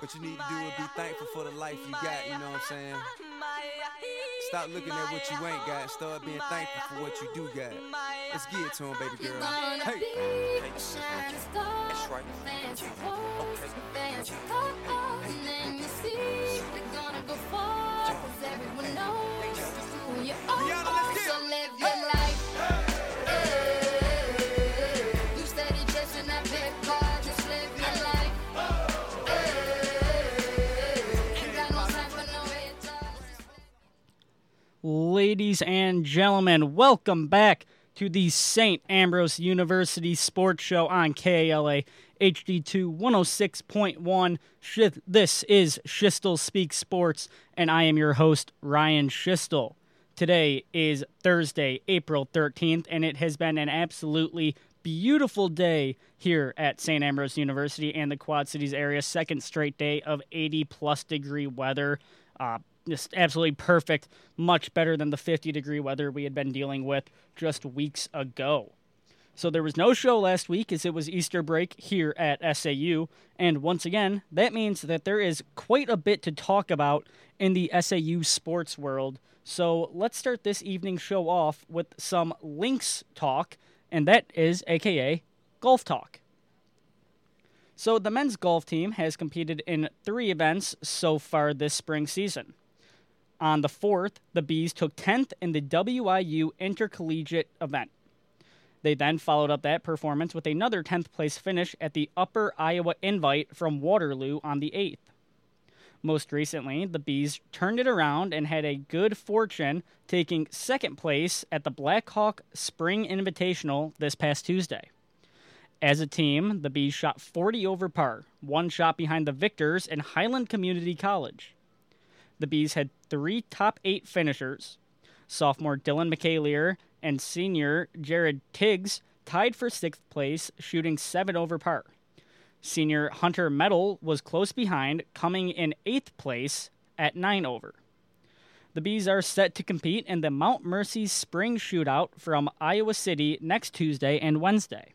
What you need to do is be thankful for the life you got, you know what I'm saying? Stop looking at what you ain't got, start being thankful for what you do got. Let's get it to him, baby girl. Hey. hey. That's right. Fancy clothes, Ladies and gentlemen, welcome back to the St. Ambrose University Sports Show on KALA HD2 106.1. This is Schiestel Speak Sports, and I am your host, Ryan Schiestel. Today is Thursday, April 13th, and it has been an absolutely beautiful day here at St. Ambrose University and the Quad Cities area. Second straight day of 80 plus degree weather. Uh, just absolutely perfect, much better than the 50 degree weather we had been dealing with just weeks ago. So there was no show last week as it was Easter break here at SAU, and once again, that means that there is quite a bit to talk about in the SAU sports world. So let's start this evening show off with some links talk, and that is aka golf talk. So the men's golf team has competed in three events so far this spring season. On the 4th, the Bees took 10th in the WIU Intercollegiate event. They then followed up that performance with another 10th place finish at the Upper Iowa Invite from Waterloo on the 8th. Most recently, the Bees turned it around and had a good fortune taking second place at the Blackhawk Spring Invitational this past Tuesday. As a team, the Bees shot 40 over par, one shot behind the victors in Highland Community College. The Bees had three top eight finishers. Sophomore Dylan McAleer and senior Jared Tiggs tied for sixth place, shooting seven over par. Senior Hunter Metal was close behind, coming in eighth place at nine over. The Bees are set to compete in the Mount Mercy Spring Shootout from Iowa City next Tuesday and Wednesday.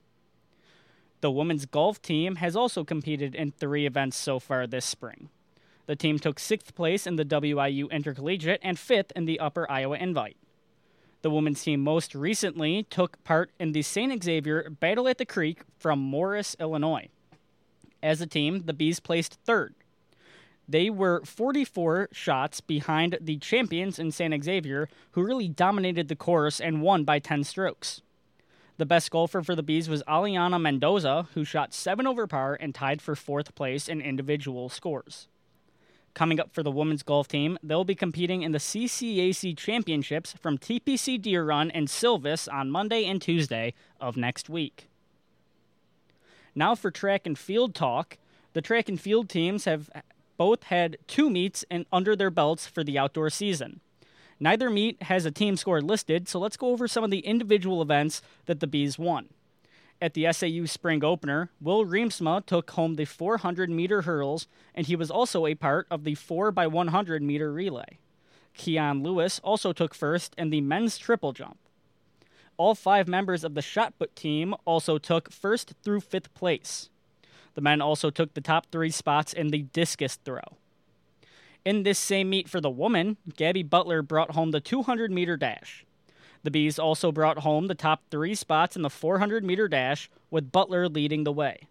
The women's golf team has also competed in three events so far this spring. The team took sixth place in the WIU Intercollegiate and fifth in the Upper Iowa Invite. The women's team most recently took part in the St. Xavier Battle at the Creek from Morris, Illinois. As a team, the Bees placed third. They were 44 shots behind the champions in St. Xavier, who really dominated the course and won by 10 strokes. The best golfer for the Bees was Aliana Mendoza, who shot 7 over par and tied for fourth place in individual scores. Coming up for the women's golf team, they'll be competing in the CCAC Championships from TPC Deer Run and Silvis on Monday and Tuesday of next week. Now for track and field talk. The track and field teams have both had two meets and under their belts for the outdoor season. Neither meet has a team score listed, so let's go over some of the individual events that the Bees won. At the SAU spring opener, Will Reemsma took home the 400 meter hurdles, and he was also a part of the 4x100 meter relay. Keon Lewis also took first in the men's triple jump. All five members of the shot put team also took first through fifth place. The men also took the top three spots in the discus throw. In this same meet for the woman, Gabby Butler brought home the 200 meter dash. The Bees also brought home the top three spots in the 400 meter dash, with Butler leading the way.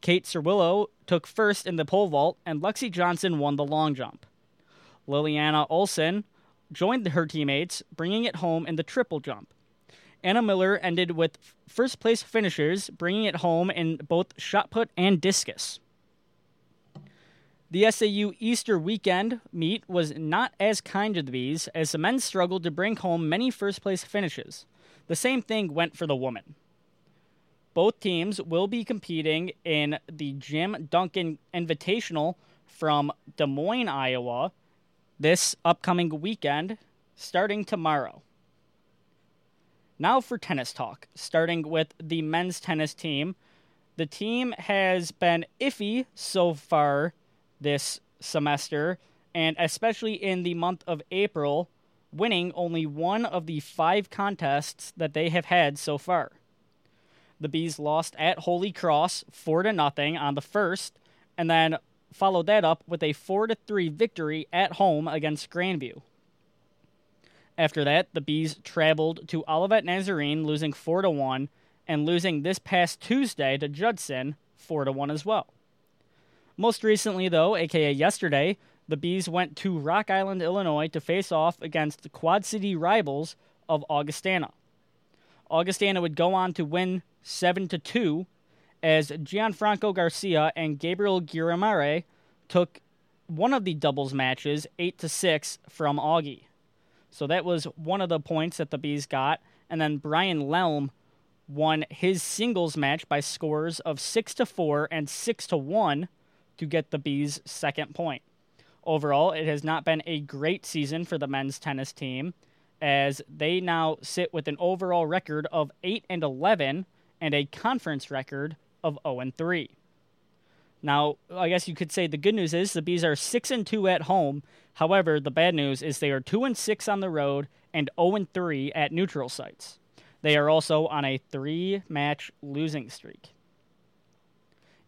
Kate Cerwillo took first in the pole vault, and Lexi Johnson won the long jump. Liliana Olsen joined her teammates, bringing it home in the triple jump. Anna Miller ended with first place finishers, bringing it home in both shot put and discus. The SAU Easter weekend meet was not as kind to the Bees, as the men struggled to bring home many first place finishes. The same thing went for the women. Both teams will be competing in the Jim Duncan Invitational from Des Moines, Iowa, this upcoming weekend, starting tomorrow. Now for tennis talk, starting with the men's tennis team. The team has been iffy so far this semester, and especially in the month of April, winning only one of the five contests that they have had so far. the Bees lost at Holy Cross 4 to nothing on the first, and then followed that up with a 4 to 3 victory at home against Grandview. After that, the Bees traveled to Olivet Nazarene, losing 4 to 1, and losing this past Tuesday to Judson 4 to 1 as well. Most recently, though, aka yesterday, the Bees went to Rock Island, Illinois to face off against the Quad City rivals of Augustana. Augustana would go on to win 7 to 2 as Gianfranco Garcia and Gabriel Giramare took one of the doubles matches 8 to 6 from Augie. So that was one of the points that the Bees got and then Brian Lelm won his singles match by scores of 6 to 4 and 6 to 1 to get the Bees second point. Overall, it has not been a great season for the men's tennis team as they now sit with an overall record of 8 and 11 and a conference record of 0 and 3. Now, I guess you could say the good news is the Bees are 6 and 2 at home. However, the bad news is they are 2 and 6 on the road and 0 and 3 at neutral sites. They are also on a 3-match losing streak.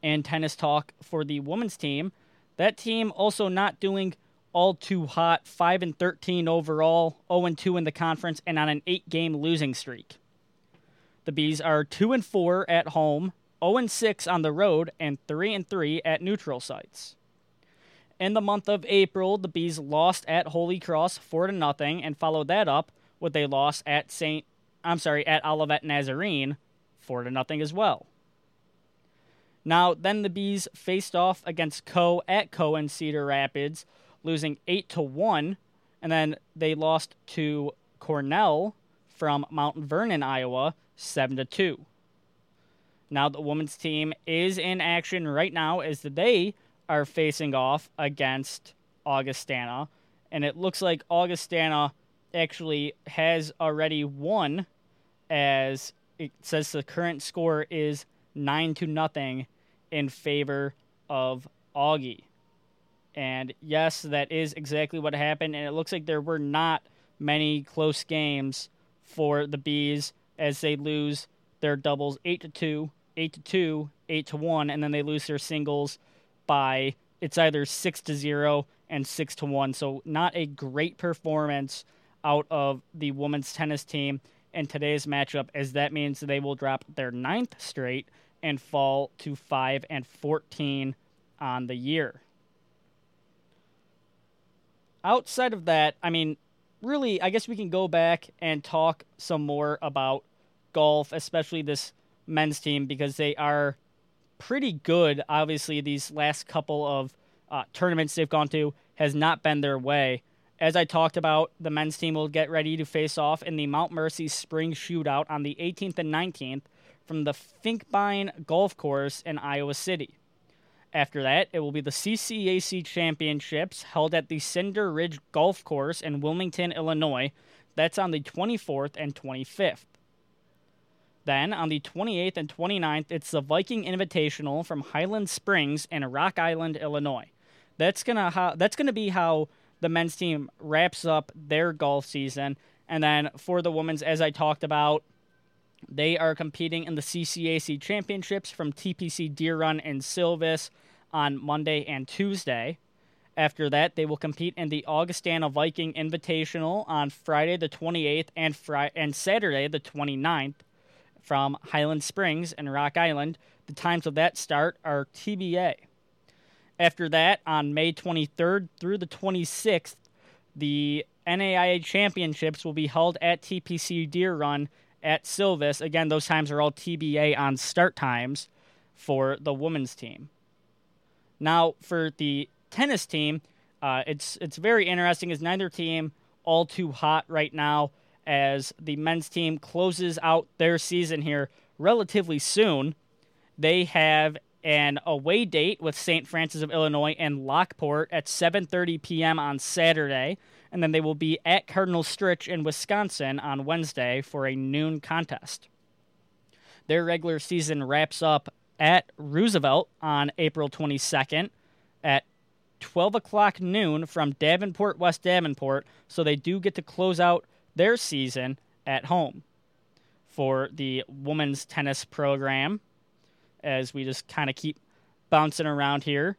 And tennis talk for the women's team, that team also not doing all too hot, 5 and 13 overall, 0 and 2 in the conference and on an 8-game losing streak. The Bees are 2 and 4 at home, 0 and 6 on the road and 3 and 3 at neutral sites. In the month of April, the Bees lost at Holy Cross 4 to nothing and followed that up with a loss at St. I'm sorry, at Olivet Nazarene 4 to nothing as well. Now, then the Bees faced off against Coe at Coe in Cedar Rapids, losing 8 to 1, and then they lost to Cornell from Mount Vernon, Iowa, 7 to 2. Now the women's team is in action right now as they are facing off against Augustana, and it looks like Augustana actually has already won as it says the current score is 9 to nothing in favor of Augie. And yes, that is exactly what happened and it looks like there were not many close games for the Bees as they lose their doubles 8 to 2 eight to two, eight to one, and then they lose their singles by it's either six to zero and six to one. So not a great performance out of the women's tennis team in today's matchup, as that means they will drop their ninth straight and fall to five and fourteen on the year. Outside of that, I mean, really, I guess we can go back and talk some more about golf, especially this men's team because they are pretty good. Obviously, these last couple of uh, tournaments they've gone to has not been their way. As I talked about, the men's team will get ready to face off in the Mount Mercy Spring Shootout on the 18th and 19th from the Finkbine Golf Course in Iowa City. After that, it will be the CCAC Championships held at the Cinder Ridge Golf Course in Wilmington, Illinois. That's on the 24th and 25th. Then on the 28th and 29th, it's the Viking Invitational from Highland Springs in Rock Island, Illinois. That's gonna that's gonna be how the men's team wraps up their golf season. And then for the women's, as I talked about, they are competing in the CCAC championships from TPC Deer Run and Silvis on Monday and Tuesday. After that, they will compete in the Augustana Viking Invitational on Friday the 28th and Friday and Saturday the 29th from Highland Springs and Rock Island. The times of that start are TBA. After that, on May 23rd through the 26th, the NAIA Championships will be held at TPC Deer Run at Silvis. Again, those times are all TBA on start times for the women's team. Now, for the tennis team, uh, it's it's very interesting. As neither team all too hot right now as the men's team closes out their season here relatively soon. They have an away date with St. Francis of Illinois and Lockport at 7:30 p.m. on Saturday, and then they will be at Cardinal Stritch in Wisconsin on Wednesday for a noon contest. Their regular season wraps up at Roosevelt on April 22nd at 12 o'clock noon from Davenport, West Davenport, so they do get to close out their season at home. for the women's tennis program as we just kind of keep bouncing around here.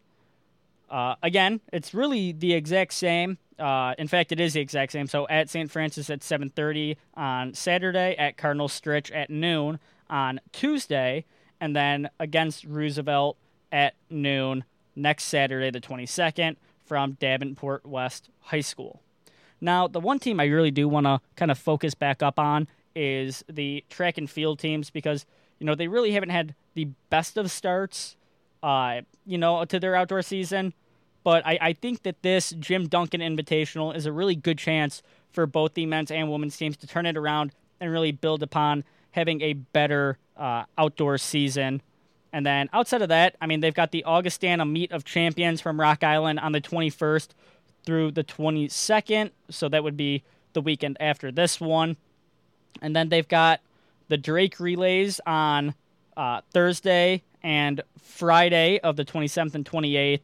Uh, again, it's really the exact same. Uh, in fact, it is the exact same. So at St. Francis at 7:30 on Saturday, at Cardinal Stritch at noon on Tuesday, and then against Roosevelt at noon next Saturday, the 22nd, from Davenport West High School. Now, the one team I really do want to kind of focus back up on is the track and field teams because you know they really haven't had the best of starts, uh, you know, to their outdoor season. But I, I think that this Jim Duncan Invitational is a really good chance for both the men's and women's teams to turn it around and really build upon having a better uh, outdoor season. And then outside of that, I mean, they've got the Augustana Meet of Champions from Rock Island on the 21st through the 22nd. So that would be the weekend after this one. And then they've got the Drake Relays on uh, Thursday and Friday of the 27th and 28th,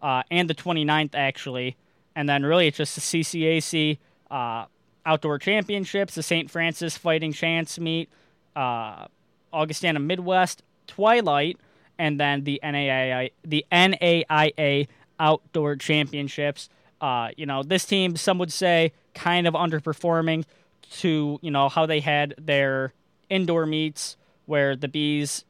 uh, and the 29th, actually. And then really it's just the CCAC uh, Outdoor Championships, the St. Francis Fighting Chance Meet, uh, Augustana Midwest, Twilight, and then the NAIA, the NAIA Outdoor Championships. Uh, you know, this team, some would say, kind of underperforming to, you know, how they had their indoor meets where the Bees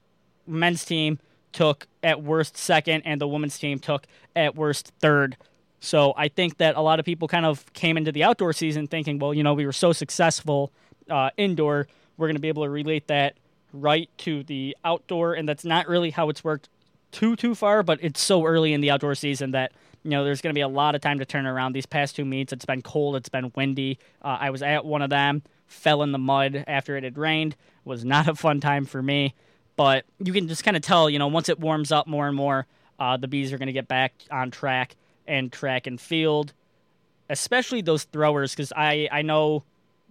men's team took at worst second and the women's team took at worst third. So I think that a lot of people kind of came into the outdoor season thinking, well, you know, we were so successful uh, indoor, we're going to be able to relate that right to the outdoor, and that's not really how it's worked too too far. But it's so early in the outdoor season that you know there's going to be a lot of time to turn around. These past two meets, it's been cold, it's been windy. Uh, I was at one of them, fell in the mud after it had rained. Was not a fun time for me. But you can just kind of tell, you know, once it warms up more and more, uh, the bees are going to get back on track and track and field, especially those throwers, because I I know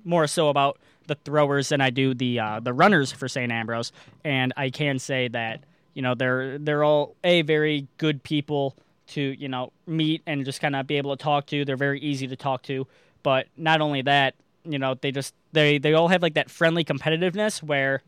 more so about the throwers than I do the uh, the runners for St. Ambrose, and I can say that you know they're they're all a very good people to you know meet and just kind of be able to talk to. They're very easy to talk to, but not only that, you know they just they they all have like that friendly competitiveness where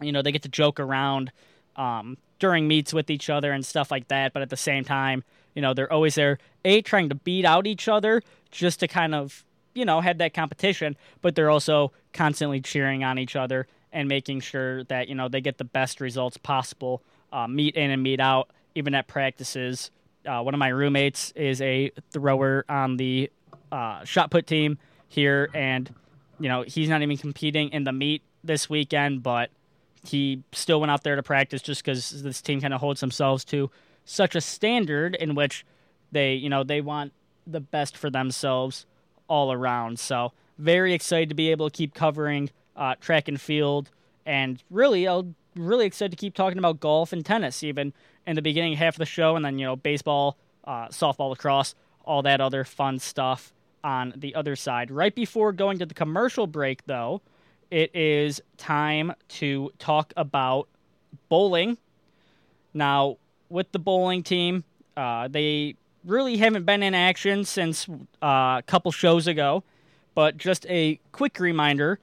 you know they get to joke around um, during meets with each other and stuff like that, but at the same time, you know they're always there a trying to beat out each other just to kind of you know, had that competition, but they're also constantly cheering on each other and making sure that, you know, they get the best results possible, uh, meet in and meet out, even at practices. Uh, one of my roommates is a thrower on the uh, shot put team here, and, you know, he's not even competing in the meet this weekend, but he still went out there to practice just because this team kind of holds themselves to such a standard in which they, you know, they want the best for themselves all around. So very excited to be able to keep covering uh, track and field, and really, I'm really excited to keep talking about golf and tennis, even in the beginning half of the show, and then you know baseball, uh, softball, lacrosse, all that other fun stuff on the other side. Right before going to the commercial break, though, it is time to talk about bowling. Now, with the bowling team, uh, they really haven't been in action since uh, a couple shows ago. But just a quick reminder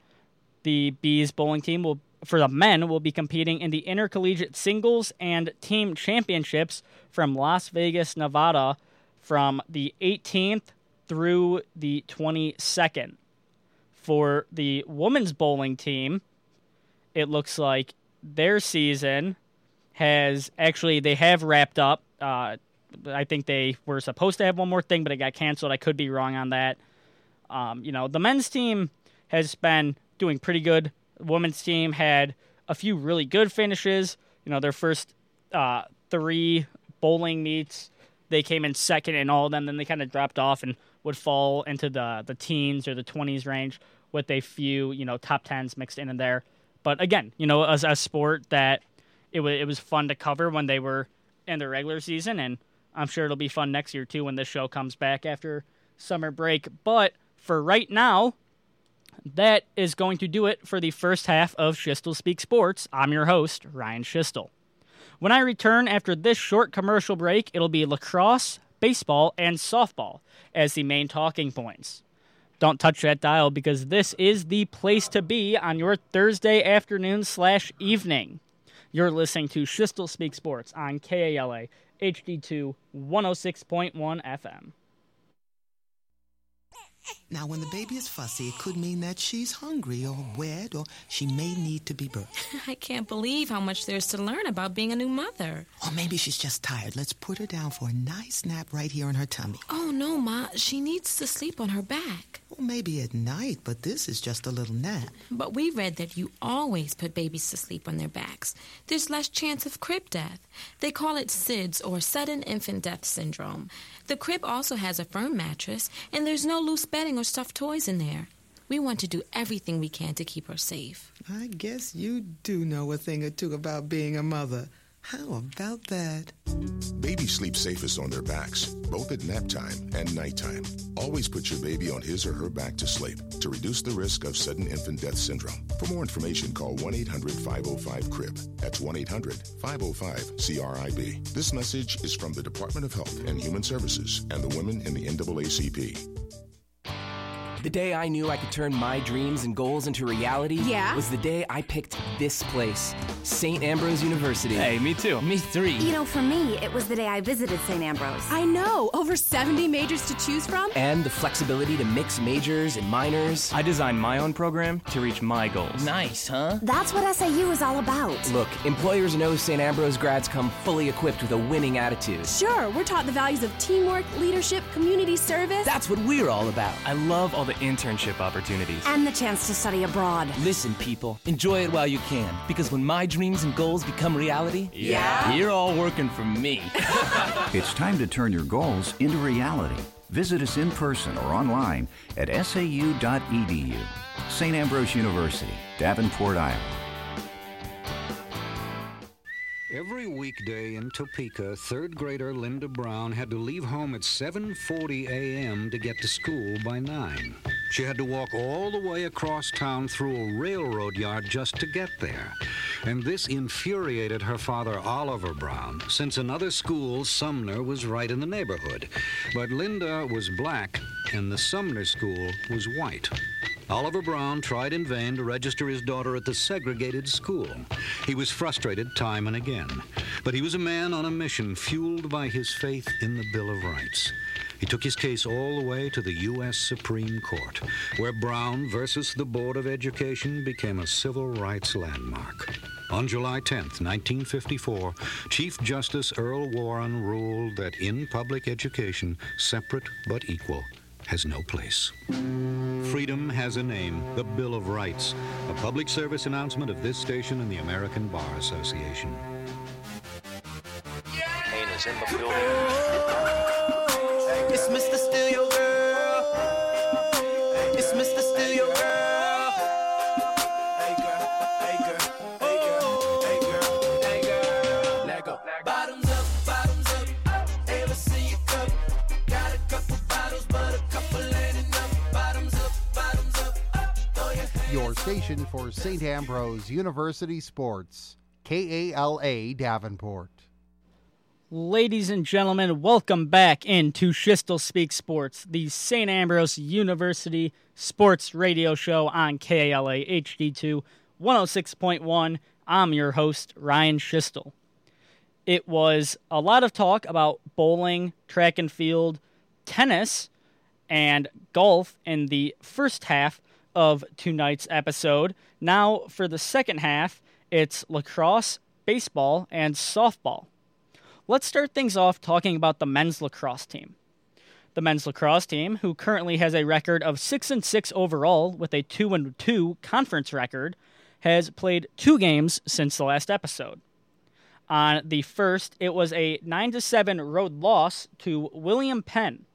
the Bees bowling team will, for the men, will be competing in the intercollegiate singles and team championships from Las Vegas, Nevada from the 18th through the 22nd. For the women's bowling team, it looks like their season has actually, they have wrapped up. Uh, I think they were supposed to have one more thing, but it got canceled. I could be wrong on that. Um, you know, the men's team has been doing pretty good. The women's team had a few really good finishes. You know, their first uh, three bowling meets, they came in second in all of them. Then they kind of dropped off and would fall into the the teens or the twenties range with a few you know top tens mixed in and there. But again, you know, as a sport that it was it was fun to cover when they were in the regular season and I'm sure it'll be fun next year too when this show comes back after summer break. But for right now, that is going to do it for the first half of Schiestel Speak Sports. I'm your host, Ryan Schiestel. When I return after this short commercial break, it'll be lacrosse, baseball, and softball as the main talking points. Don't touch that dial because this is the place to be on your Thursday afternoon slash evening. You're listening to Schiestel Speak Sports on KALA HD2 106.1 FM. Now, when the baby is fussy, it could mean that she's hungry or wet or she may need to be birthed. I can't believe how much there's to learn about being a new mother. Or maybe she's just tired. Let's put her down for a nice nap right here on her tummy. Oh, no, Ma. She needs to sleep on her back. Well, maybe at night, but this is just a little nap. But we read that you always put babies to sleep on their backs. There's less chance of crib death. They call it SIDS, or sudden infant death syndrome. The crib also has a firm mattress, and there's no loose bedding or stuffed toys in there. We want to do everything we can to keep her safe. I guess you do know a thing or two about being a mother. How about that? Babies sleep safest on their backs, both at nap time and nighttime. Always put your baby on his or her back to sleep to reduce the risk of sudden infant death syndrome. For more information, call 1 800 505 CRIB. That's 1 800 505 CRIB. This message is from the Department of Health and Human Services and the women in the NAACP. The day I knew I could turn my dreams and goals into reality Yeah? was the day I picked this place, St. Ambrose University. Hey, me too. Me three. You know, for me, it was the day I visited St. Ambrose. I know, over 70 majors to choose from. and the flexibility to mix majors and minors. I designed my own program to reach my goals. Nice, huh? That's what SAU is all about. Look, employers know St. Ambrose grads come fully equipped with a winning attitude. Sure, we're taught the values of teamwork, leadership, community service. That's what we're all about. I love all the internship opportunities. And the chance to study abroad. Listen, people, enjoy it while you can, because when my dreams and goals become reality, yeah, you're all working for me. It's time to turn your goals into reality. Visit us in person or online at sau.edu. St. Ambrose University, Davenport, Iowa. Every weekday in Topeka, third grader Linda Brown had to leave home at 7:40 a.m. to get to school by 9. She had to walk all the way across town through a railroad yard just to get there. And this infuriated her father Oliver Brown, since another school, Sumner, was right in the neighborhood. But Linda was black and the Sumner school was white. Oliver Brown tried in vain to register his daughter at the segregated school. He was frustrated time and again. But he was a man on a mission fueled by his faith in the Bill of Rights. He took his case all the way to the U.S. Supreme Court, where Brown versus the Board of Education became a civil rights landmark. On July 10, 1954, Chief Justice Earl Warren ruled that in public education, separate but equal has no place. Freedom has a name, the Bill of Rights, a public service announcement of this station and the American Bar Association. Kane is in the building. Station for St. Ambrose University Sports, KALA Davenport. Ladies and gentlemen, welcome back into Schiestel Speak Sports, the St. Ambrose University sports radio show on KALA HD2 106.1. I'm your host, Ryan Schiestel. It was a lot of talk about bowling, track and field, tennis, and golf in the first half of tonight's episode. Now, for the second half, it's lacrosse, baseball, and softball. Let's start things off talking about the men's lacrosse team. The men's lacrosse team, who currently has a record of 6 and 6 overall with a 2 and 2 conference record, has played 2 games since the last episode. On the first, it was a 9 to 7 road loss to William Penn.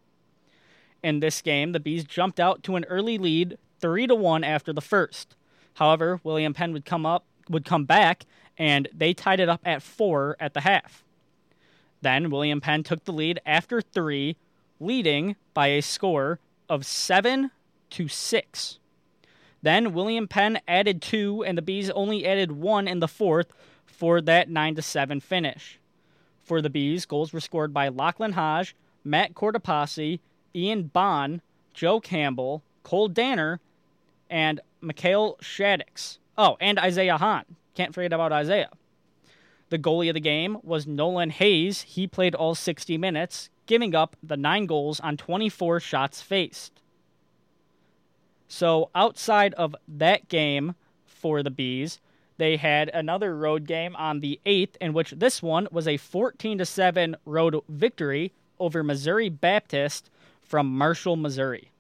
In this game, the Bees jumped out to an early lead, 3 to 1 after the first. However, William Penn would come up would come back and they tied it up at 4 at the half. Then William Penn took the lead after 3, leading by a score of 7 to 6. Then William Penn added 2 and the Bees only added 1 in the fourth for that 9 to 7 finish. For the Bees, goals were scored by Lachlan Hodge, Matt Cortopassi, Ian Bond, Joe Campbell, Cole Danner, and Mikhail Shaddix. Oh, and Isaiah Hahn. Can't forget about Isaiah. The goalie of the game was Nolan Hayes. He played all 60 minutes, giving up the nine goals on 24 shots faced. So outside of that game for the Bees, they had another road game on the 8th in which this one was a 14 to 7 road victory over Missouri Baptist from Marshall, Missouri.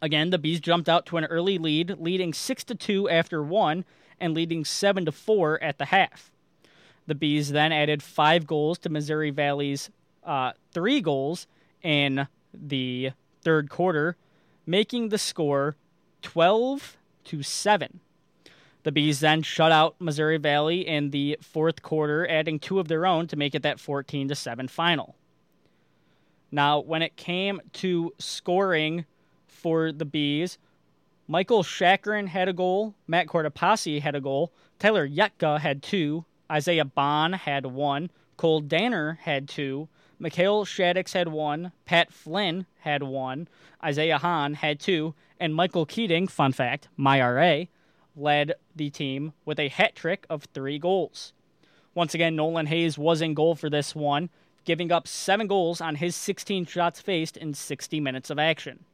Again, the Bees jumped out to an early lead, leading 6 to 2 after 1 and leading 7 to 4 at the half. The Bees then added 5 goals to Missouri Valley's uh, 3 goals in the third quarter, making the score 12 to 7. The Bees then shut out Missouri Valley in the fourth quarter, adding two of their own to make it that 14 to 7 final. Now, when it came to scoring for the Bees, Michael Shakrin had a goal, Matt Cortopassi had a goal, Tyler Yetka had two, Isaiah Bond had one, Cole Danner had two, Mikhail Shaddix had one, Pat Flynn had one, Isaiah Hahn had two, and Michael Keating, fun fact, my RA, led the team with a hat trick of three goals. Once again, Nolan Hayes was in goal for this one, giving up seven goals on his 16 shots faced in 60 minutes of action.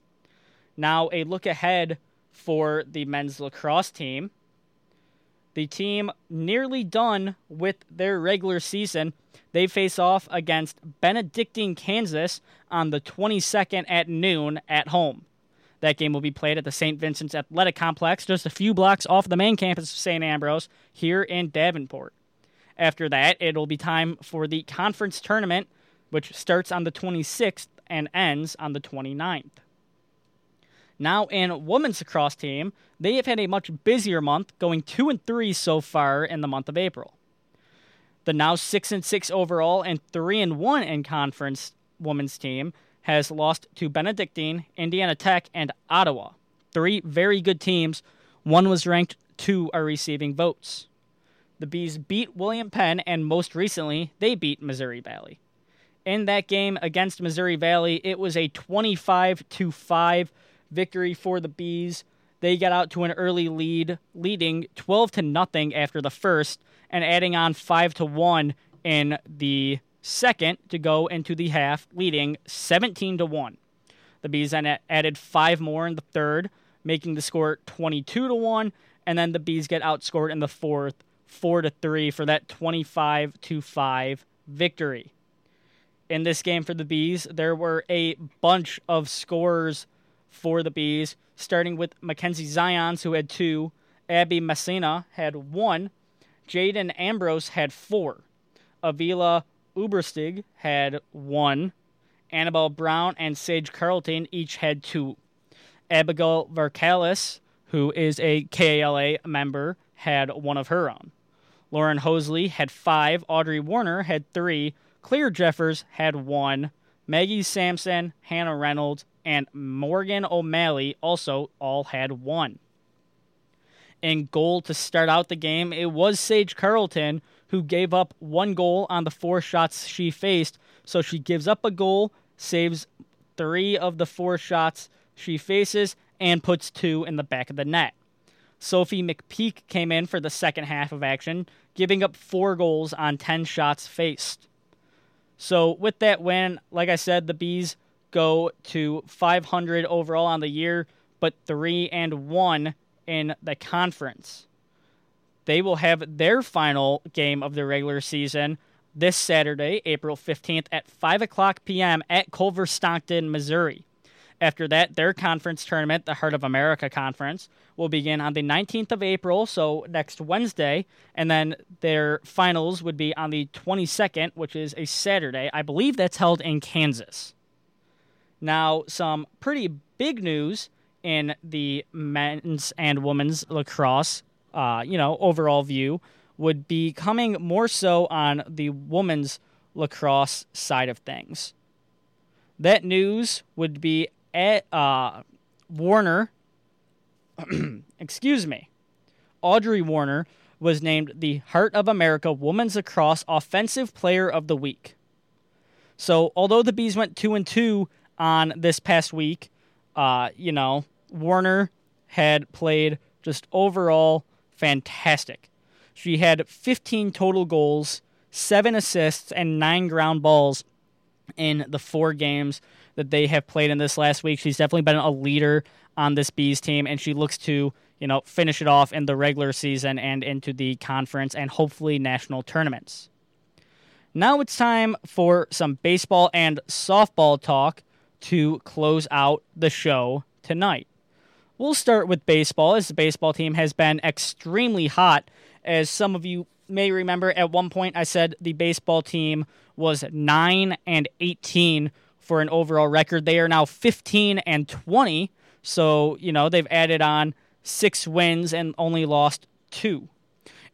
Now, a look ahead for the men's lacrosse team. The team nearly done with their regular season. They face off against Benedictine, Kansas on the 22nd at noon at home. That game will be played at the St. Vincent's Athletic Complex, just a few blocks off the main campus of St. Ambrose here in Davenport. After that, it'll be time for the conference tournament, which starts on the 26th and ends on the 29th. Now, in women's lacrosse team, they have had a much busier month, going two and three so far in the month of April. The now six and six overall and three and one in conference women's team has lost to Benedictine, Indiana Tech, and Ottawa. Three very good teams. One was ranked, two are receiving votes. The Bees beat William Penn, and most recently, they beat Missouri Valley. In that game against Missouri Valley, it was a 25 to 5 victory for the Bees. They got out to an early lead, leading 12 to nothing after the first, and adding on 5 to 1 in the second to go into the half, leading 17 to 1. The Bees then added 5 more in the third, making the score 22 to 1, and then the Bees get outscored in the fourth 4 to 3 for that 25 to 5 victory. In this game for the Bees, there were a bunch of scores for the Bees, starting with Mackenzie Zions, who had two, Abby Messina had one, Jaden Ambrose had four, Avila Uberstig had one, Annabelle Brown and Sage Carlton each had two. Abigail Varkalis, who is a KALA member, had one of her own. Lauren Hosley had five, Audrey Warner had three, Claire Jeffers had one, Maggie Sampson, Hannah Reynolds, and Morgan O'Malley also all had one. In goal to start out the game, it was Sage Carlton who gave up one goal on the four shots she faced. So she gives up a goal, saves three of the four shots she faces, and puts two in the back of the net. Sophie McPeak came in for the second half of action, giving up four goals on 10 shots faced. So, with that win, like I said, the Bees go to 500 overall on the year, but 3 and 1 in the conference. They will have their final game of the regular season this Saturday, April 15th at 5 o'clock p.m. at Culver Stockton, Missouri. After that, their conference tournament, the Heart of America Conference, will begin on the 19th of April, so next Wednesday, and then their finals would be on the 22nd, which is a Saturday. I believe that's held in Kansas. Now, some pretty big news in the men's and women's lacrosse, uh, you know, overall view would be coming more so on the women's lacrosse side of things. That news would be at uh, Warner, excuse me, Audrey Warner was named the Heart of America Women's Lacrosse Offensive Player of the Week. So, although the Bees went two and two on this past week, uh, you know, Warner had played just overall fantastic. She had 15 total goals, seven assists, and nine ground balls in the four games that they have played in this last week. She's definitely been a leader on this Bees team, and she looks to you know finish it off in the regular season and into the conference and hopefully national tournaments. Now it's time for some baseball and softball talk to close out the show tonight. We'll start with baseball, as the baseball team has been extremely hot. As some of you may remember, at one point I said the baseball team was 9 and 18 for an overall record. They are now 15 and 20. So, you know, they've added on six wins and only lost two.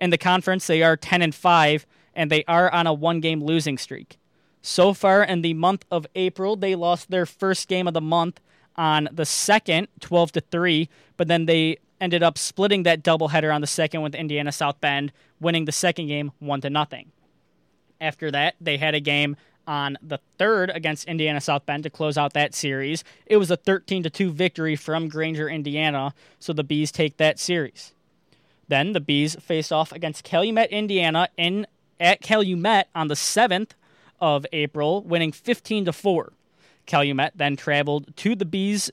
In the conference, they are 10 and 5, and they are on a one game losing streak. So far in the month of April, they lost their first game of the month on the second, 12 to 3, but then they ended up splitting that doubleheader on the second with Indiana South Bend, winning the second game 1 to nothing. After that, they had a game on the third against Indiana South Bend to close out that series. It was a 13 to 2 victory from Granger, Indiana, so the Bees take that series. Then the Bees face off against Calumet, Indiana in at Calumet on the 7th of April, winning 15 to 4. Calumet then traveled to the Bees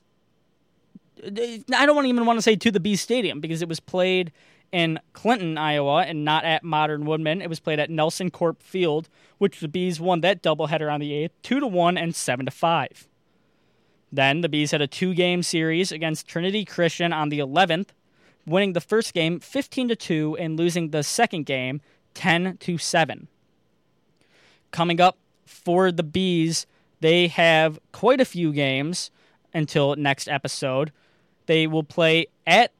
I don't even want to say to the Bees Stadium because it was played in Clinton, Iowa, and not at Modern Woodmen. It was played at Nelson Corp Field, which the Bees won that doubleheader on the 8th, 2 to 1 and 7 to 5. Then the Bees had a two-game series against Trinity Christian on the 11th, winning the first game 15 to 2 and losing the second game 10 to 7. Coming up for the Bees, they have quite a few games until next episode. They will play at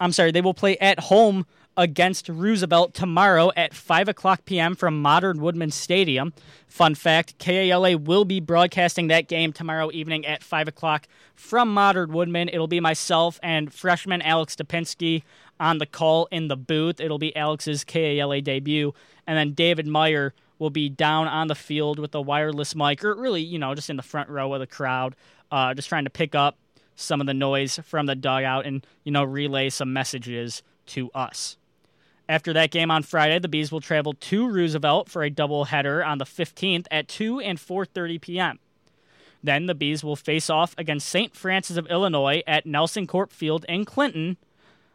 I'm sorry, they will play at home against Roosevelt tomorrow at 5 o'clock p.m. from Modern Woodmen Stadium. Fun fact KALA will be broadcasting that game tomorrow evening at 5 o'clock from Modern Woodmen. It'll be myself and freshman Alex Stepinski on the call in the booth. It'll be Alex's KALA debut. And then David Meyer will be down on the field with a wireless mic, or really, you know, just in the front row of the crowd, uh, just trying to pick up some of the noise from the dugout and, you know, relay some messages to us. After that game on Friday, the Bees will travel to Roosevelt for a doubleheader on the 15th at 2 and 4:30 p.m. Then the Bees will face off against St. Francis of Illinois at Nelson Corp Field in Clinton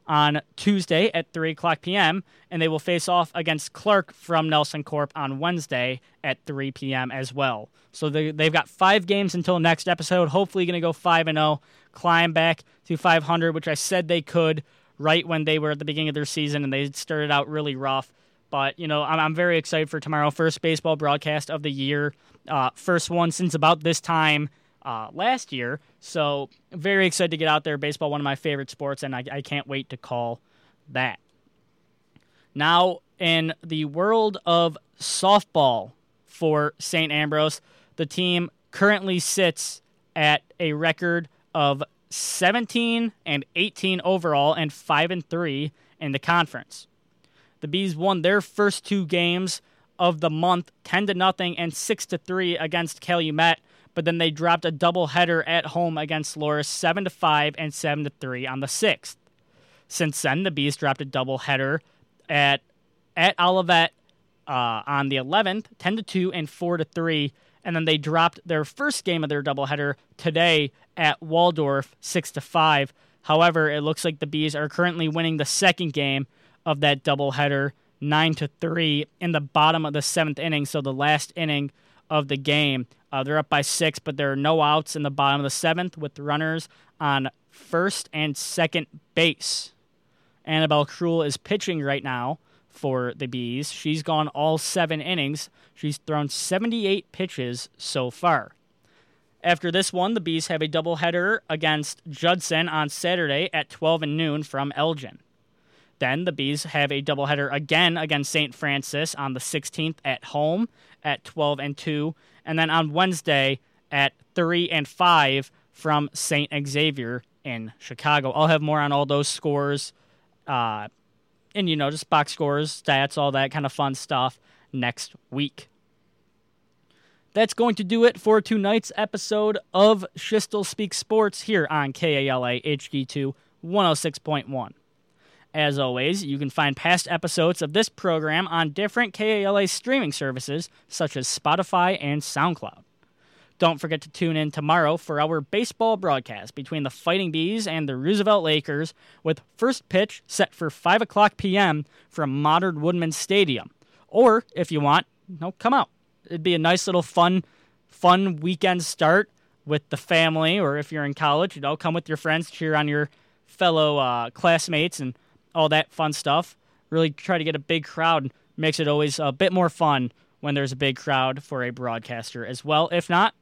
on Tuesday at 3 o'clock p.m., and they will face off against Clark from Nelson Corp on Wednesday at 3 p.m. as well. So they, they've got five games until next episode. Hopefully, going to go 5 and 0, climb back to 500, which I said they could right when they were at the beginning of their season, and they started out really rough. But, you know, I'm, I'm very excited for tomorrow. First baseball broadcast of the year. Uh, first one since about this time uh, last year. So very excited to get out there. Baseball, one of my favorite sports, and I, I can't wait to call that. Now, in the world of softball for St. Ambrose, the team currently sits at a record of 17 and 18 overall and 5 and 3 in the conference. The Bees won their first two games of the month 10 to nothing and 6 to 3 against Calumet but then they dropped a doubleheader at home against Loras 7 to 5 and 7 to 3 on the 6th. Since then, the Bees dropped a doubleheader at at Olivet uh, on the 11th, 10 to 2 and 4 to 3, and then they dropped their first game of their doubleheader today at Waldorf 6 to 5. However, it looks like the Bees are currently winning the second game of that doubleheader 9 to 3 in the bottom of the 7th inning, so the last inning of the game. Uh, they're up by six, but there are no outs in the bottom of the seventh with runners on first and second base. Annabelle Cruel is pitching right now for the Bees. She's gone all seven innings. She's thrown 78 pitches so far. After this one, the Bees have a doubleheader against Judson on Saturday at 12 and noon from Elgin. Then the Bees have a doubleheader again against St. Francis on the 16th at home at 12 and 2, and then on Wednesday at 3 and 5 from St. Xavier in Chicago. I'll have more on all those scores uh, and, you know, just box scores, stats, all that kind of fun stuff next week. That's going to do it for tonight's episode of Schiestel Speak Sports here on KALA HD2 106.1. As always, you can find past episodes of this program on different KALA streaming services such as Spotify and SoundCloud. Don't forget to tune in tomorrow for our baseball broadcast between the Fighting Bees and the Roosevelt Lakers, with first pitch set for 5 o'clock p.m. from Modern Woodmen Stadium. Or, if you want, no, come out. It'd be a nice little fun, fun weekend start with the family, or if you're in college, you know, come with your friends, cheer on your fellow uh, classmates, and all that fun stuff. Really try to get a big crowd. Makes it always a bit more fun when there's a big crowd for a broadcaster as well. If not,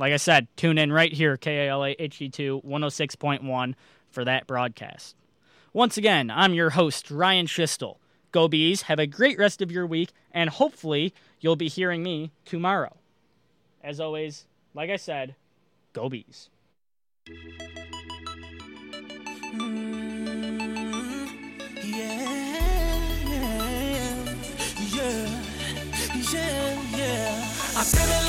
like I said, tune in right here, KALA HD2 106.1 for that broadcast. Once again, I'm your host, Ryan Schiestel. Go Bees, have a great rest of your week, and hopefully you'll be hearing me tomorrow. As always, like I said, Go Bees. Mm, yeah, yeah. I'm